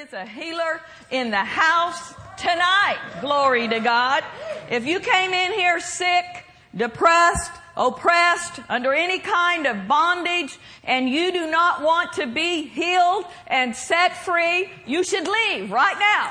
is a healer in the house tonight. Glory to God. If you came in here sick, depressed, oppressed, under any kind of bondage, and you do not want to be healed and set free, you should leave right now.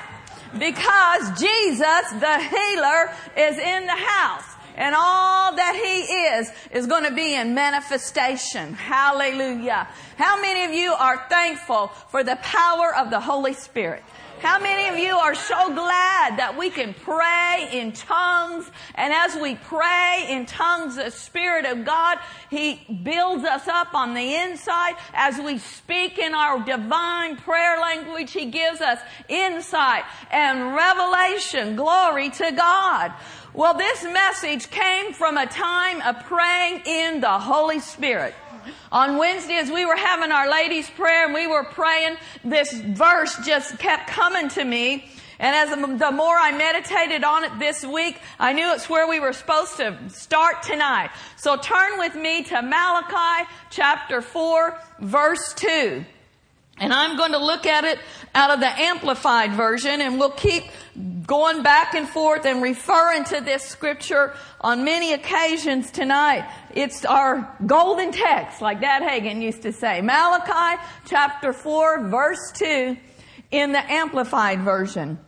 Because Jesus, the healer, is in the house. And all that He is, is going to be in manifestation. Hallelujah. How many of you are thankful for the power of the Holy Spirit? How many of you are so glad that we can pray in tongues? And as we pray in tongues, the Spirit of God, He builds us up on the inside. As we speak in our divine prayer language, He gives us insight and revelation. Glory to God. Well, this message came from a time of praying in the Holy Spirit. On Wednesday, as we were having our ladies' prayer and we were praying, this verse just kept coming to me. And as the more I meditated on it this week, I knew it's where we were supposed to start tonight. So turn with me to Malachi chapter 4 verse 2. And I'm going to look at it out of the amplified version and we'll keep going back and forth and referring to this scripture on many occasions tonight. It's our golden text, like Dad Hagin used to say. Malachi chapter 4 verse 2 in the amplified version.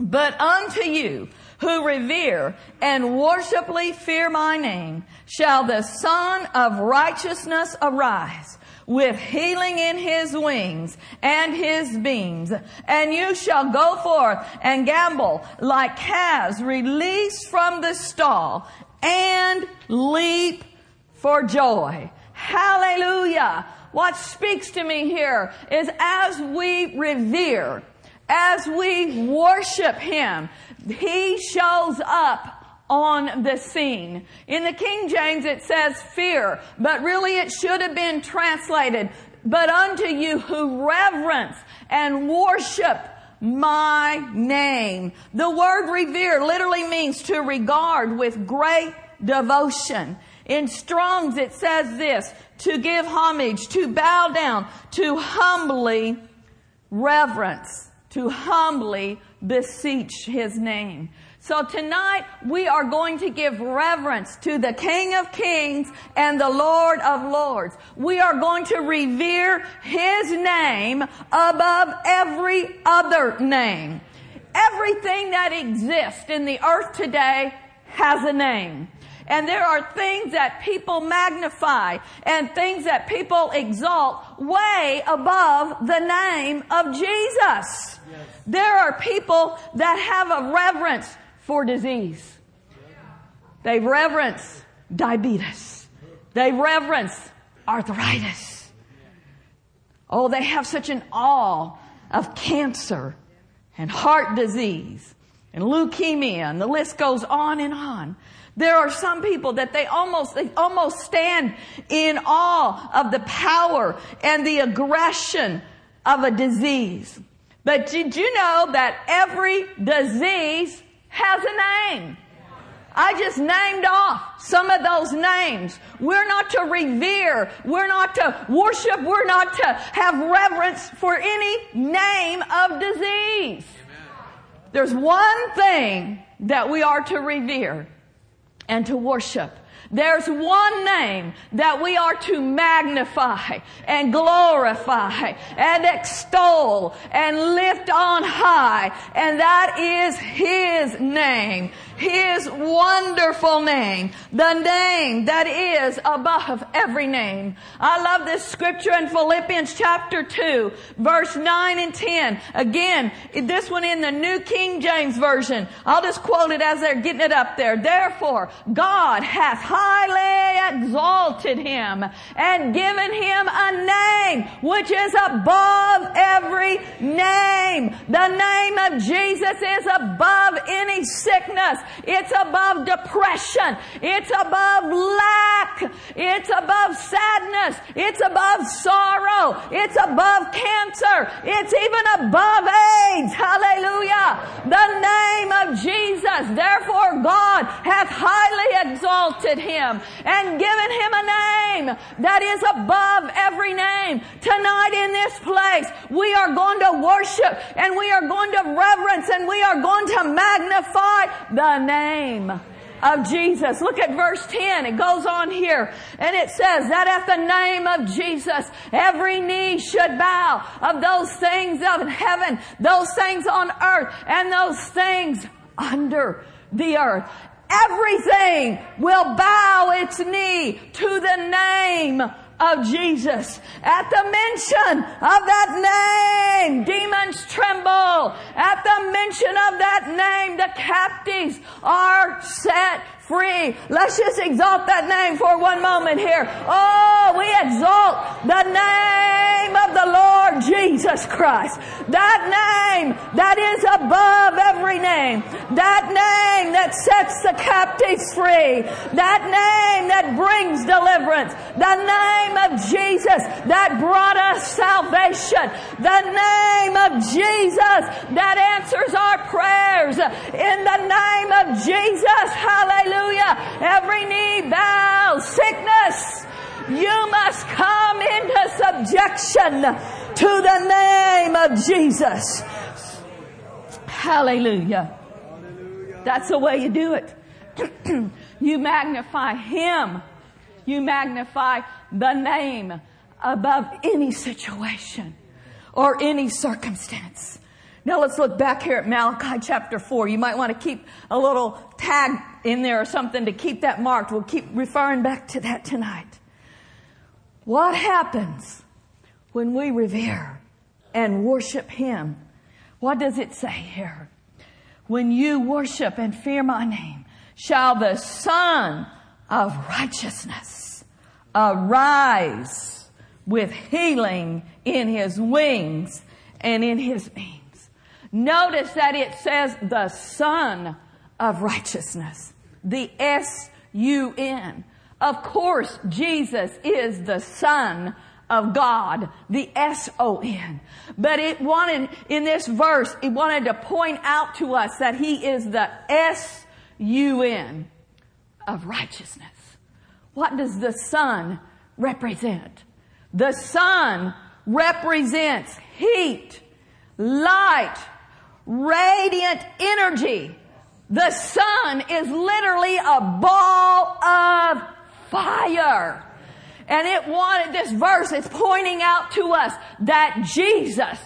But unto you who revere and worshiply fear my name shall the Sun of righteousness arise with healing in his wings and his beams. And you shall go forth and gambol like calves released from the stall and leap for joy. Hallelujah. What speaks to me here is as we revere, as we worship Him, He shows up on the scene. In the King James it says fear, but really it should have been translated, but unto you who reverence and worship my name. The word revere literally means to regard with great devotion. In Strong's it says this, to give homage, to bow down, to humbly reverence, to humbly beseech his name. So tonight we are going to give reverence to the King of Kings and the Lord of Lords. We are going to revere His name above every other name. Everything that exists in the earth today has a name. And there are things that people magnify and things that people exalt way above the name of Jesus. Yes. There are people that have a reverence for disease. They reverence diabetes. They reverence arthritis. Oh, they have such an awe of cancer and heart disease and leukemia and the list goes on and on. There are some people that they almost, they almost stand in awe of the power and the aggression of a disease. But did you know that every disease has a name. I just named off some of those names. We're not to revere. We're not to worship. We're not to have reverence for any name of disease. There's one thing that we are to revere and to worship. There's one name that we are to magnify and glorify and extol and lift on high, and that is His name. His wonderful name, the name that is above every name. I love this scripture in Philippians chapter 2, verse 9 and 10. Again, this one in the New King James Version. I'll just quote it as they're getting it up there. Therefore, God hath highly exalted him and given him a name which is above every name. The name of Jesus is above any sickness. It's above depression. It's above lack. It's above sadness. It's above sorrow. It's above cancer. It's even above AIDS. Hallelujah. The name of Jesus. Therefore God hath highly exalted him and given him a name that is above every name. Tonight in this place, we are going to worship and we are going to reverence and we are going to magnify the name of Jesus. Look at verse 10. It goes on here and it says that at the name of Jesus, every knee should bow of those things of heaven, those things on earth, and those things under the earth. Everything will bow its knee to the name of Jesus. At the mention of that name, demons tremble. At the mention of that name, the captives are set free. Let's just exalt that name for one moment here. Oh, we exalt the name of the Lord Jesus Christ. That name that is above every name. That name that sets the captives free. That name that brings deliverance. The name of Jesus that brought us salvation. The name of Jesus that answers our prayers. In the name of Jesus. Hallelujah. Hallelujah. Every knee bows. Sickness, you must come into subjection to the name of Jesus. Hallelujah. That's the way you do it. you magnify Him. You magnify the name above any situation or any circumstance. Now let's look back here at Malachi chapter 4. You might want to keep a little tag in there or something to keep that marked. We'll keep referring back to that tonight. What happens when we revere and worship Him? What does it say here? When you worship and fear my name, shall the Sun of righteousness arise with healing in his wings and in his being. Notice that it says the Sun of Righteousness. The S-U-N. Of course, Jesus is the Son of God, the S-O-N. But it wanted, in this verse, it wanted to point out to us that He is the S-U-N of righteousness. What does the sun represent? The sun represents heat, light, radiant energy. The sun is literally a ball of fire. And it wanted, this verse it's pointing out to us that Jesus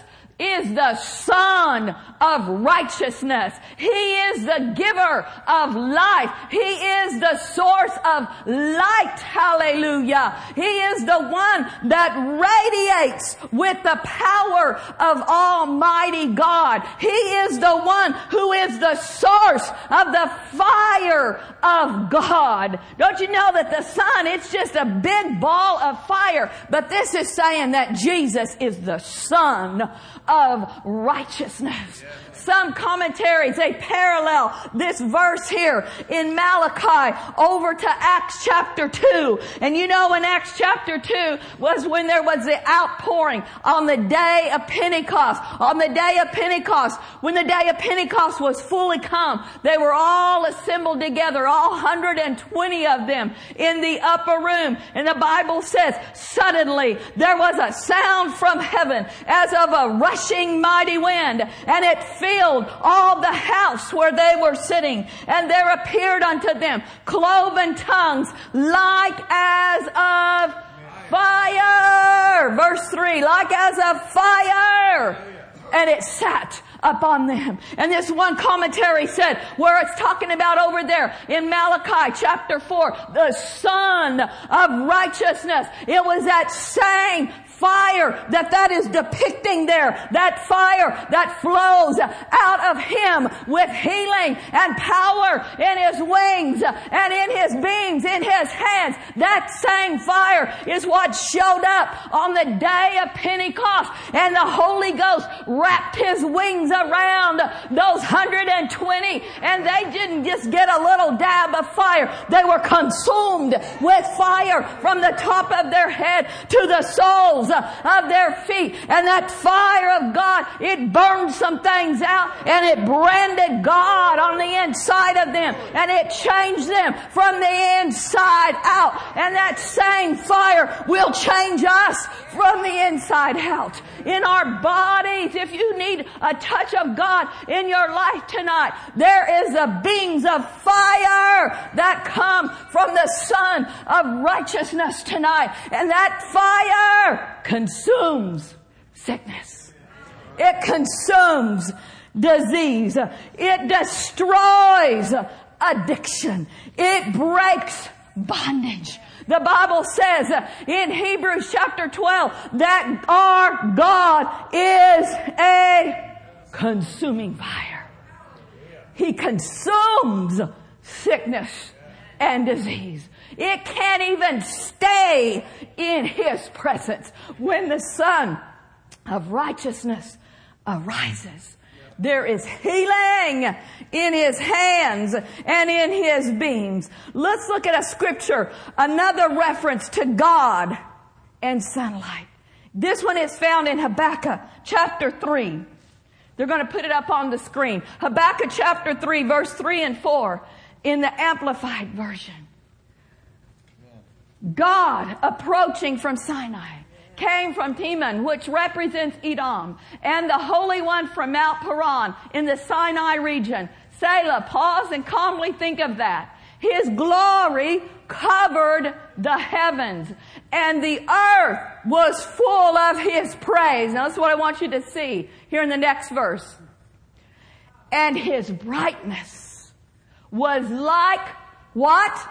is the Sun of righteousness. He is the giver of life. He is the source of light. Hallelujah. He is the one that radiates with the power of Almighty God. He is the one who is the source of the fire of God. Don't you know that the sun, it's just a big ball of fire, but this is saying that Jesus is the Sun of righteousness. Some commentaries, they parallel this verse here in Malachi over to Acts chapter 2. And you know in Acts chapter 2 was when there was the outpouring on the day of Pentecost. On the day of Pentecost, when the day of Pentecost was fully come, they were all assembled together, all 120 of them in the upper room. And the Bible says, suddenly there was a sound from heaven as of a rushing mighty wind and it filled all the house where they were sitting. And there appeared unto them cloven tongues like as of fire. Verse 3, like as of fire. And it sat upon them. And this one commentary said, where it's talking about over there in Malachi chapter 4, the Sun of righteousness. It was that same fire that that is depicting there. That fire that flows out of Him with healing and power in His wings and in His beams, in His hands. That same fire is what showed up on the day of Pentecost and the Holy Ghost wrapped His wings around those 120 and they didn't just get a little dab of fire. They were consumed with fire from the top of their head to the soles of their feet. And that fire of God, it burned some things out and it branded God on the inside of them and it changed them from the inside out. And that same fire will change us from the inside out. In our bodies, if you need a touch of God in your life tonight, there is a beams of fire that come from the Sun of righteousness tonight. And that fire consumes sickness. It consumes disease. It destroys addiction. It breaks bondage. The Bible says in Hebrews chapter 12 that our God is a consuming fire. He consumes sickness and disease. It can't even stay in His presence when the Sun of righteousness arises. There is healing in his hands and in his beams. Let's look at a scripture, another reference to God and sunlight. This one is found in Habakkuk chapter 3. They're going to put it up on the screen. Habakkuk chapter 3 verse 3 and 4 in the amplified version. God approaching from Sinai came from Teman, which represents Edom, and the Holy One from Mount Paran in the Sinai region. Selah, pause and calmly think of that. His glory covered the heavens and the earth was full of his praise. Now that's what I want you to see here in the next verse. And his brightness was like what?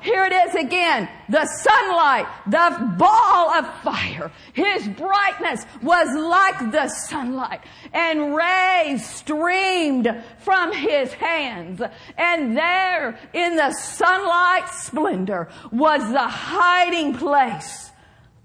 Here it is again. The sunlight, the ball of fire. His brightness was like the sunlight and rays streamed from his hands. And there in the sunlight splendor was the hiding place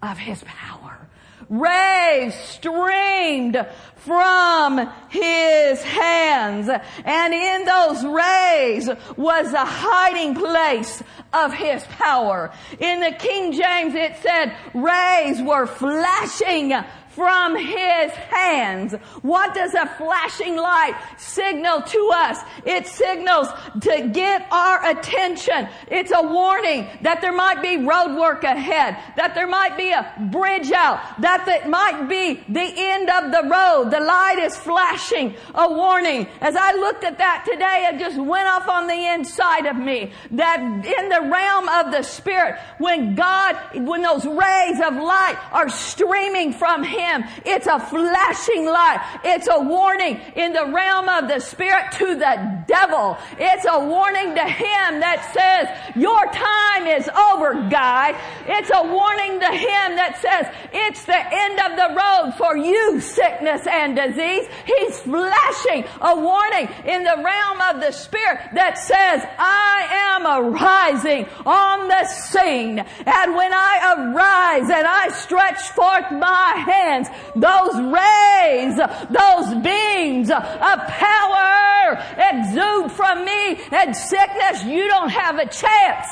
of his power. Rays streamed from his hands. And in those rays was the hiding place of his power. In the King James it said rays were flashing from his hands. What does a flashing light signal to us? It signals to get our attention. It's a warning that there might be road work ahead, that there might be a bridge out, that it might be the end of the road. The light is flashing a warning. As I looked at that today, it just went off on the inside of me that in the realm of the spirit, when God, when those rays of light are streaming from Him, him. It's a flashing light. It's a warning in the realm of the spirit to the devil. It's a warning to him that says, your time is over, guy. It's a warning to him that says, it's the end of the road for you, sickness and disease. He's flashing a warning in the realm of the spirit that says, I am arising on the scene. And when I arise and I stretch forth my hand, hands, those rays, those beams of power exude from me and sickness, you don't have a chance.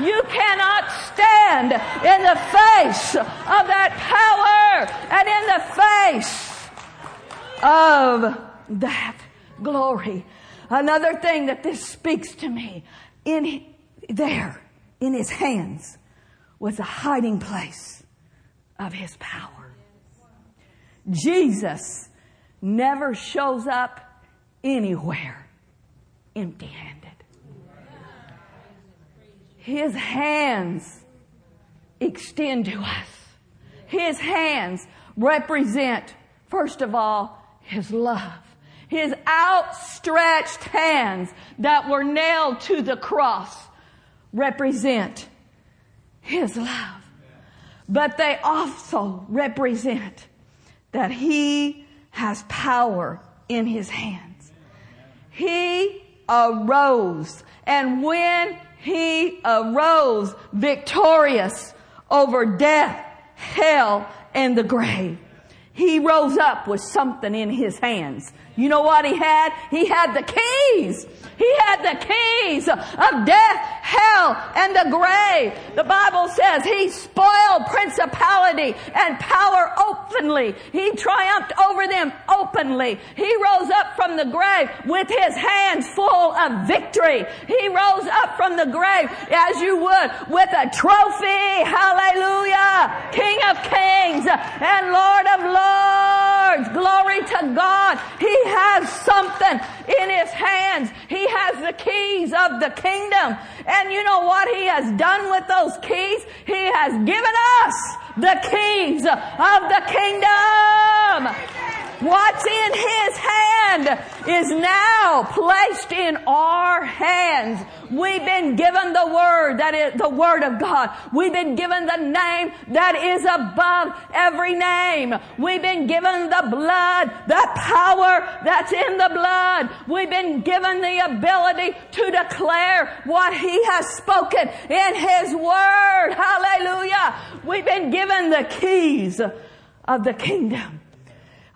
You cannot stand in the face of that power and in the face of that glory. Another thing that this speaks to me in there in his hands was a hiding place of his power. Jesus never shows up anywhere empty handed. His hands extend to us. His hands represent, first of all, His love. His outstretched hands that were nailed to the cross represent His love. But they also represent that he has power in his hands. He arose and when he arose victorious over death, hell, and the grave, he rose up with something in his hands. You know what he had? He had the keys. He had the keys of death, hell, and the grave. The Bible says he spoiled principality and power openly. He triumphed over them openly. He rose up from the grave with his hands full of victory. He rose up from the grave as you would with a trophy. Hallelujah. King of kings and Lord of lords. Glory to God. He has something in his hands. He has the keys of the kingdom. And you know what he has done with those keys? He has given us the keys of the kingdom. What's in his hand is now placed in our hands. We've been given the word that is the word of God. We've been given the name that is above every name. We've been given the blood, the power that's in the blood. We've been given the ability to declare what he has spoken in his word. Hallelujah. We've been given the keys of the kingdom.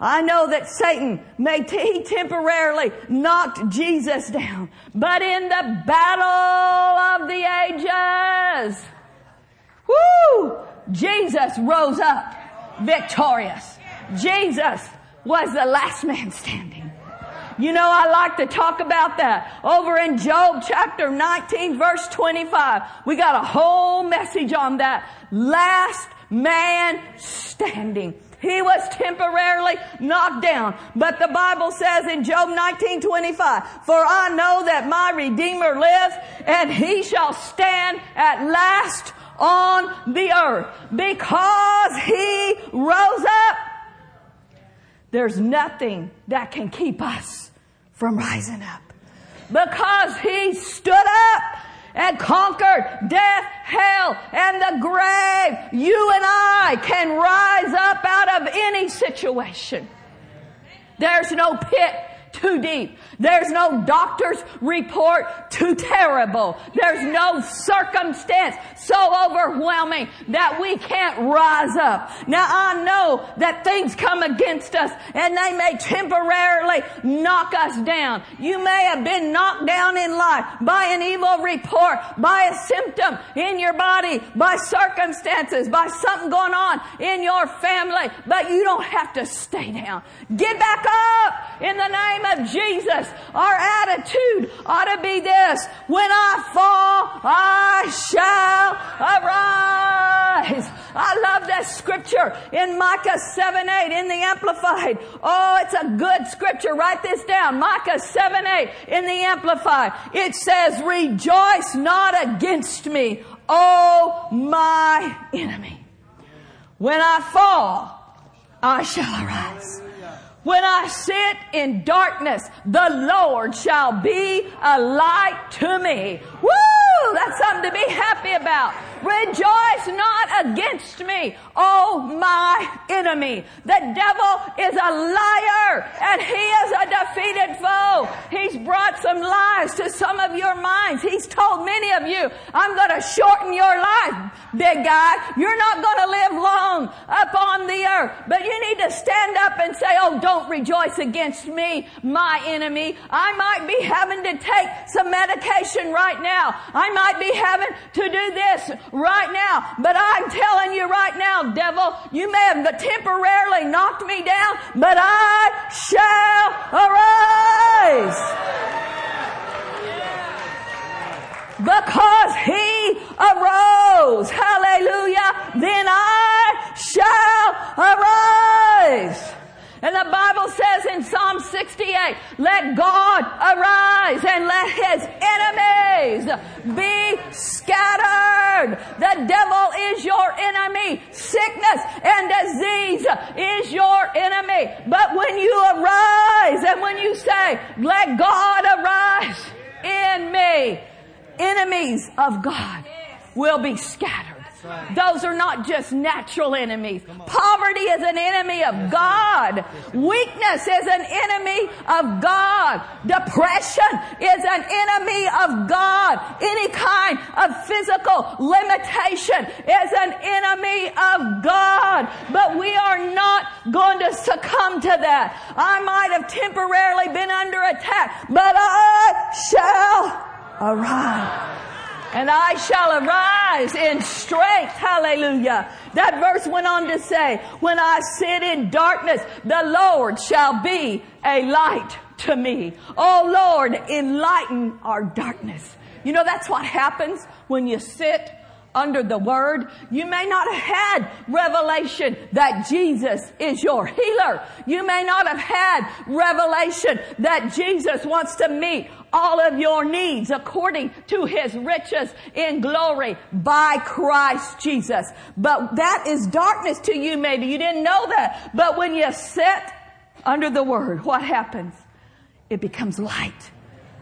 I know that Satan may, he temporarily knocked Jesus down, but in the battle of the ages, whoo, Jesus rose up victorious. Jesus was the last man standing. You know, I like to talk about that. Over in Job chapter 19 verse 25, we got a whole message on that. Last man standing. He was temporarily knocked down. But the Bible says in Job 19:25, "For I know that my Redeemer lives, and he shall stand at last on the earth because he rose up." There's nothing that can keep us from rising up. Because he stood up and conquered death, hell, and the grave, you and I can rise up out of any situation. There's no pit too deep. There's no doctor's report too terrible. There's no circumstance so overwhelming that we can't rise up. Now I know that things come against us and they may temporarily knock us down. You may have been knocked down in life by an evil report, by a symptom in your body, by circumstances, by something going on in your family, but you don't have to stay down. Get back up in the name of Jesus. Our attitude ought to be this. When I fall, I shall arise. I love that scripture in Micah 7 8 in the Amplified. Oh, it's a good scripture. Write this down. Micah 7 8 in the Amplified. It says, rejoice not against me, oh my enemy. When I fall, I shall arise. When I sit in darkness, the Lord shall be a light to me. Woo! That's something to be happy about. Rejoice not against me, oh my enemy. The devil is a liar and he is a defeated foe. He's brought some lies to some of your minds. He's told many of you, I'm going to shorten your life, big guy. You're not going to live long upon the earth, but you need to stand up and say, oh, don't rejoice against me, my enemy. I might be having to take some medication right now. I might be having to do this right now. But I'm telling you right now, devil, you may have temporarily knocked me down, but I shall arise. Because he arose. Hallelujah. Then I shall arise. And the Bible says in Psalm 68, let God arise and let his enemies be scattered. The devil is your enemy. Sickness and disease is your enemy. But when you arise and when you say, let God arise in me, enemies of God will be scattered. Those are not just natural enemies. Poverty is an enemy of God. Weakness is an enemy of God. Depression is an enemy of God. Any kind of physical limitation is an enemy of God. But we are not going to succumb to that. I might have temporarily been under attack, but I shall arise and I shall arise in strength. Hallelujah. That verse went on to say, when I sit in darkness, the Lord shall be a light to me. Oh Lord, enlighten our darkness. You know, that's what happens when you sit under the word. You may not have had revelation that Jesus is your healer. You may not have had revelation that Jesus wants to meet all of your needs according to his riches in glory by Christ Jesus. But that is darkness to you maybe. You didn't know that. But when you sit under the word, what happens? It becomes light.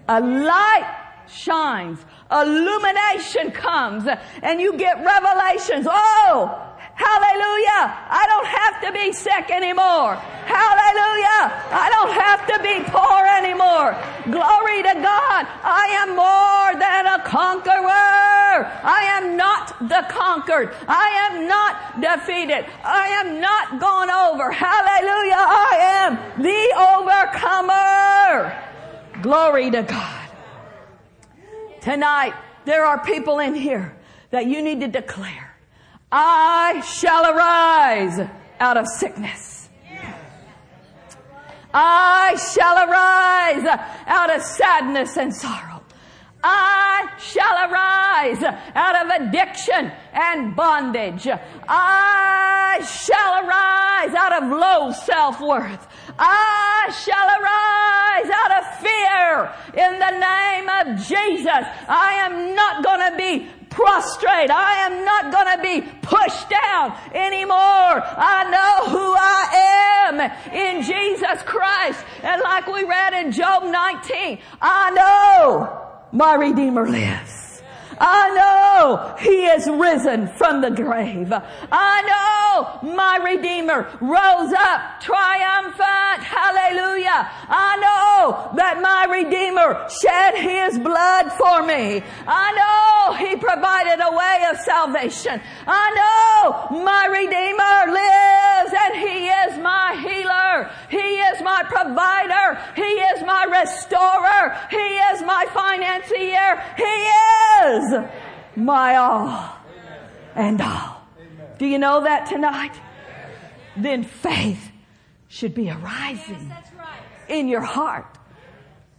A light shines. Illumination comes and you get revelations. Oh, Hallelujah. I don't have to be sick anymore. Hallelujah. I don't have to be poor anymore. Glory to God. I am more than a conqueror. I am not the conquered. I am not defeated. I am not gone over. Hallelujah. I am the overcomer. Glory to God. Tonight, there are people in here that you need to declare I shall arise out of sickness. I shall arise out of sadness and sorrow. I shall arise out of addiction and bondage. I shall arise out of low self-worth. I shall arise out of fear in the name of Jesus. I am not going to be prostrate. I am not going to be pushed down anymore. I know who I am in Jesus Christ. And like we read in Job 19, I know my Redeemer lives. I know He is risen from the grave. I know Redeemer rose up triumphant. Hallelujah. I know that my Redeemer shed His blood for me. I know He provided a way of salvation. I know my Redeemer lives and He is my healer. He is my provider. He is my restorer. He is my financier. He is my all and all. Do you know that tonight? Then faith should be arising in your heart.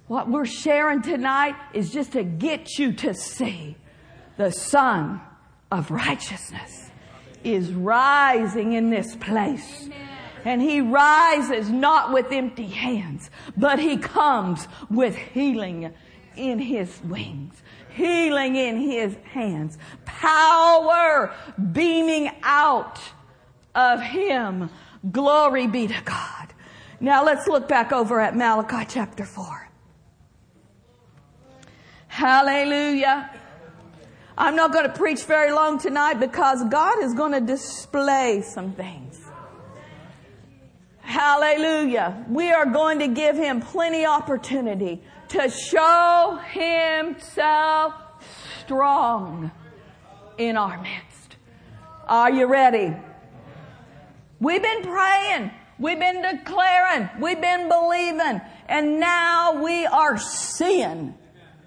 What we're sharing tonight is just to get you to see the Sun of righteousness is rising in this place. And he rises not with empty hands, but he comes with healing in his wings healing in his hands, power beaming out of him. Glory be to God. Now let's look back over at Malachi chapter 4. Hallelujah. I'm not going to preach very long tonight because God is going to display some things. Hallelujah. We are going to give him plenty opportunity to show himself strong in our midst. Are you ready? We've been praying. We've been declaring. We've been believing. And now we are seeing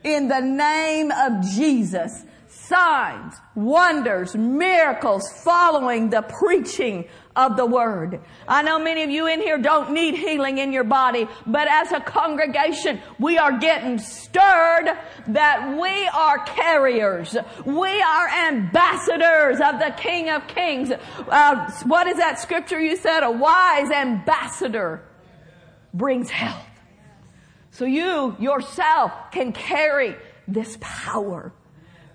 in the name of Jesus signs, wonders, miracles following the preaching of the word. I know many of you in here don't need healing in your body, but as a congregation, we are getting stirred that we are carriers. We are ambassadors of the King of Kings. Uh, what is that scripture you said? A wise ambassador brings health. So you yourself can carry this power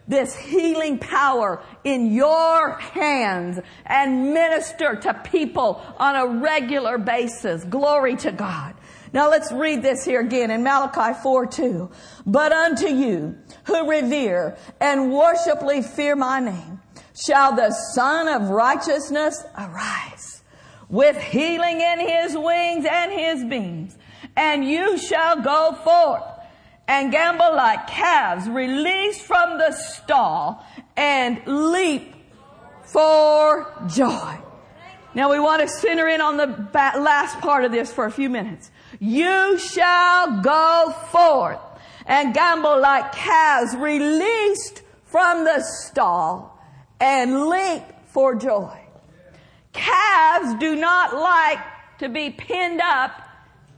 this healing power in your hands and minister to people on a regular basis. Glory to God. Now let's read this here again in Malachi 4 2. But unto you who revere and worshipfully fear my name, shall the Sun of Righteousness arise with healing in his wings and his beams. And you shall go forth and gambol like calves released from the stall and leap for joy. Now we want to center in on the last part of this for a few minutes. You shall go forth and gambol like calves released from the stall and leap for joy. Calves do not like to be pinned up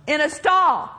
in a stall.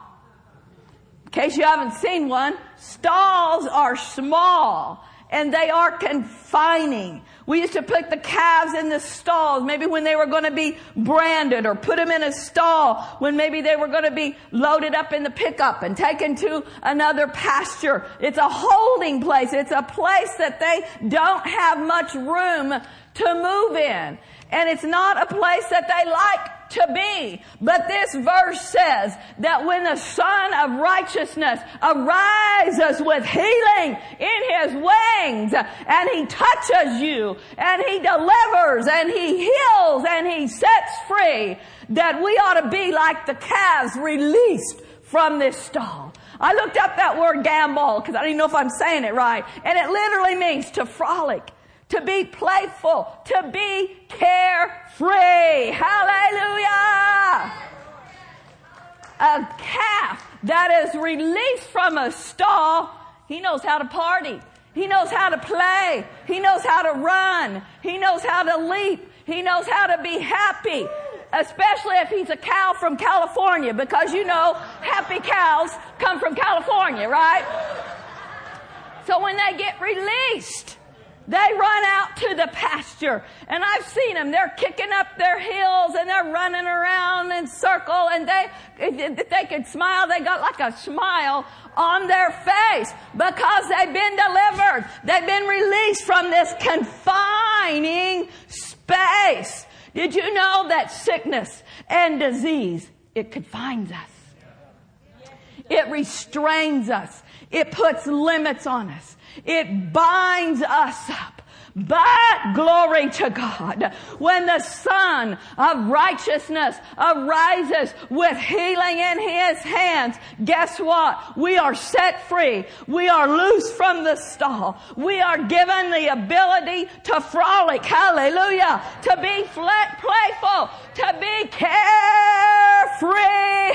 In case you haven't seen one, stalls are small and they are confining. We used to put the calves in the stalls, maybe when they were going to be branded or put them in a stall when maybe they were going to be loaded up in the pickup and taken to another pasture. It's a holding place. It's a place that they don't have much room to move in. And it's not a place that they like to be. But this verse says that when the Sun of Righteousness arises with healing in His wings and He touches you and He delivers and He heals and He sets free, that we ought to be like the calves released from this stall. I looked up that word gambol because I didn't know if I'm saying it right. And it literally means to frolic to be playful, to be carefree. Hallelujah! A calf that is released from a stall, he knows how to party. He knows how to play. He knows how to run. He knows how to leap. He knows how to be happy. Especially if he's a cow from California, because you know, happy cows come from California, right? So when they get released, they run out to the pasture. And I've seen them. They're kicking up their heels and they're running around in circle and they, if they could smile, they got like a smile on their face because they've been delivered. They've been released from this confining space. Did you know that sickness and disease, it confines us. It restrains us. It puts limits on us. It binds us up. But glory to God, when the Sun of righteousness arises with healing in His hands, guess what? We are set free. We are loose from the stall. We are given the ability to frolic. Hallelujah. To be playful. To be carefree.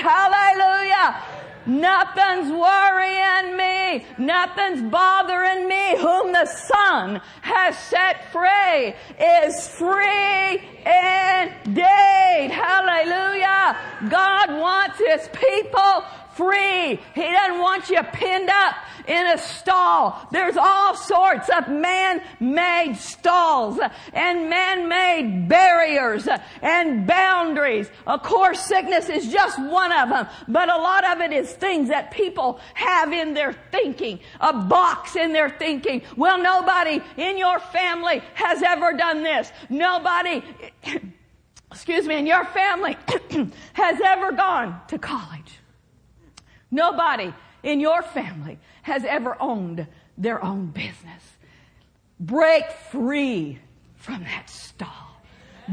Hallelujah Nothing's worrying me. Nothing's bothering me. Whom the Son has set free is free indeed. Hallelujah. God wants His people free. He doesn't want you pinned up in a stall. There's all sorts of man-made stalls and man-made barriers and boundaries. Of course, sickness is just one of them, but a lot of it is things that people have in their thinking, a box in their thinking. Well, nobody in your family has ever done this. Nobody, excuse me, in your family has ever gone to college. Nobody in your family has ever owned their own business. Break free from that stall.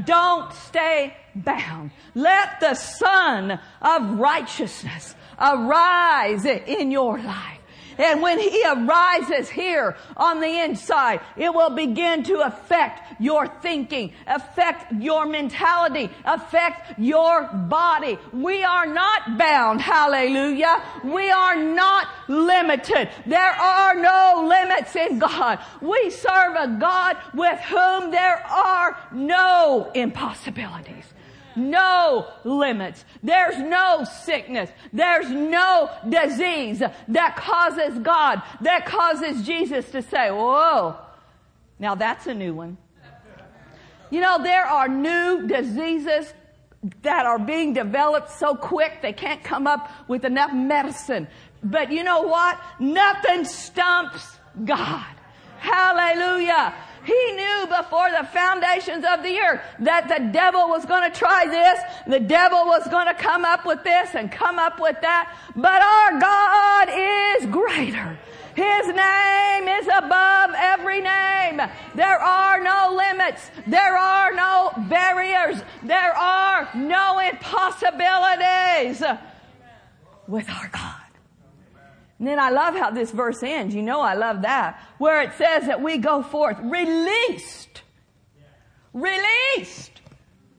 Don't stay bound. Let the sun of righteousness arise in your life. And when He arises here on the inside, it will begin to affect your thinking, affect your mentality, affect your body. We are not bound. Hallelujah. We are not limited. There are no limits in God. We serve a God with whom there are no impossibilities no limits. There's no sickness. There's no disease that causes God, that causes Jesus to say, whoa, now that's a new one. You know, there are new diseases that are being developed so quick they can't come up with enough medicine. But you know what? Nothing stumps God. Hallelujah. He knew before the foundations of the earth that the devil was going to try this, the devil was going to come up with this and come up with that. But our God is greater. His name is above every name. There are no limits. There are no barriers. There are no impossibilities with our God. And then I love how this verse ends. You know I love that. Where it says that we go forth released. Released.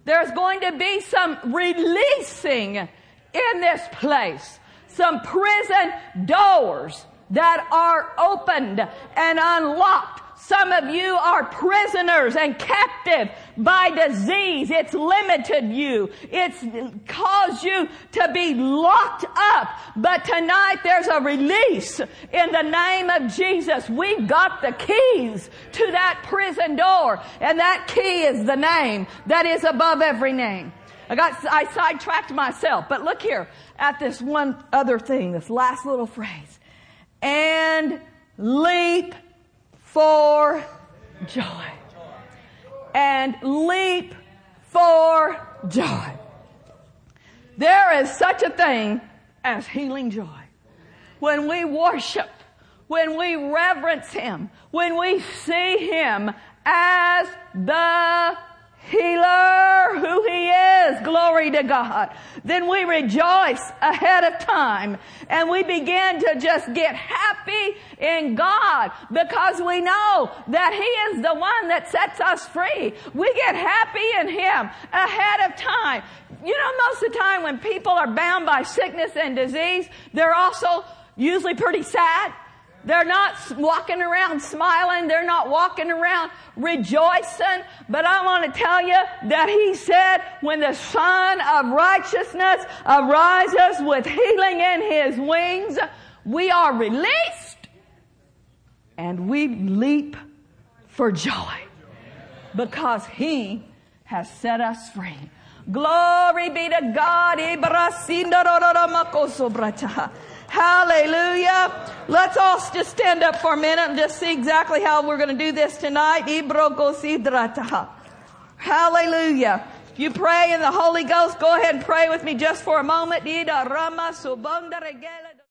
There's going to be some releasing in this place. Some prison doors that are opened and unlocked some of you are prisoners and captive by disease. It's limited you. It's caused you to be locked up. But tonight there's a release in the name of Jesus. We've got the keys to that prison door. And that key is the name that is above every name. I got, I sidetracked myself, but look here at this one other thing, this last little phrase. And leap for joy. And leap for joy. There is such a thing as healing joy. When we worship, when we reverence Him, when we see Him as the healer, who he is, glory to God. Then we rejoice ahead of time and we begin to just get happy in God because we know that he is the one that sets us free. We get happy in him ahead of time. You know, most of the time when people are bound by sickness and disease, they're also usually pretty sad. They're not walking around smiling. They're not walking around rejoicing. But I want to tell you that he said when the sun of righteousness arises with healing in his wings, we are released and we leap for joy because he has set us free. Glory be to God. Hallelujah. Let's all just stand up for a minute and just see exactly how we're going to do this tonight. Hallelujah. If you pray in the Holy Ghost, go ahead and pray with me just for a moment.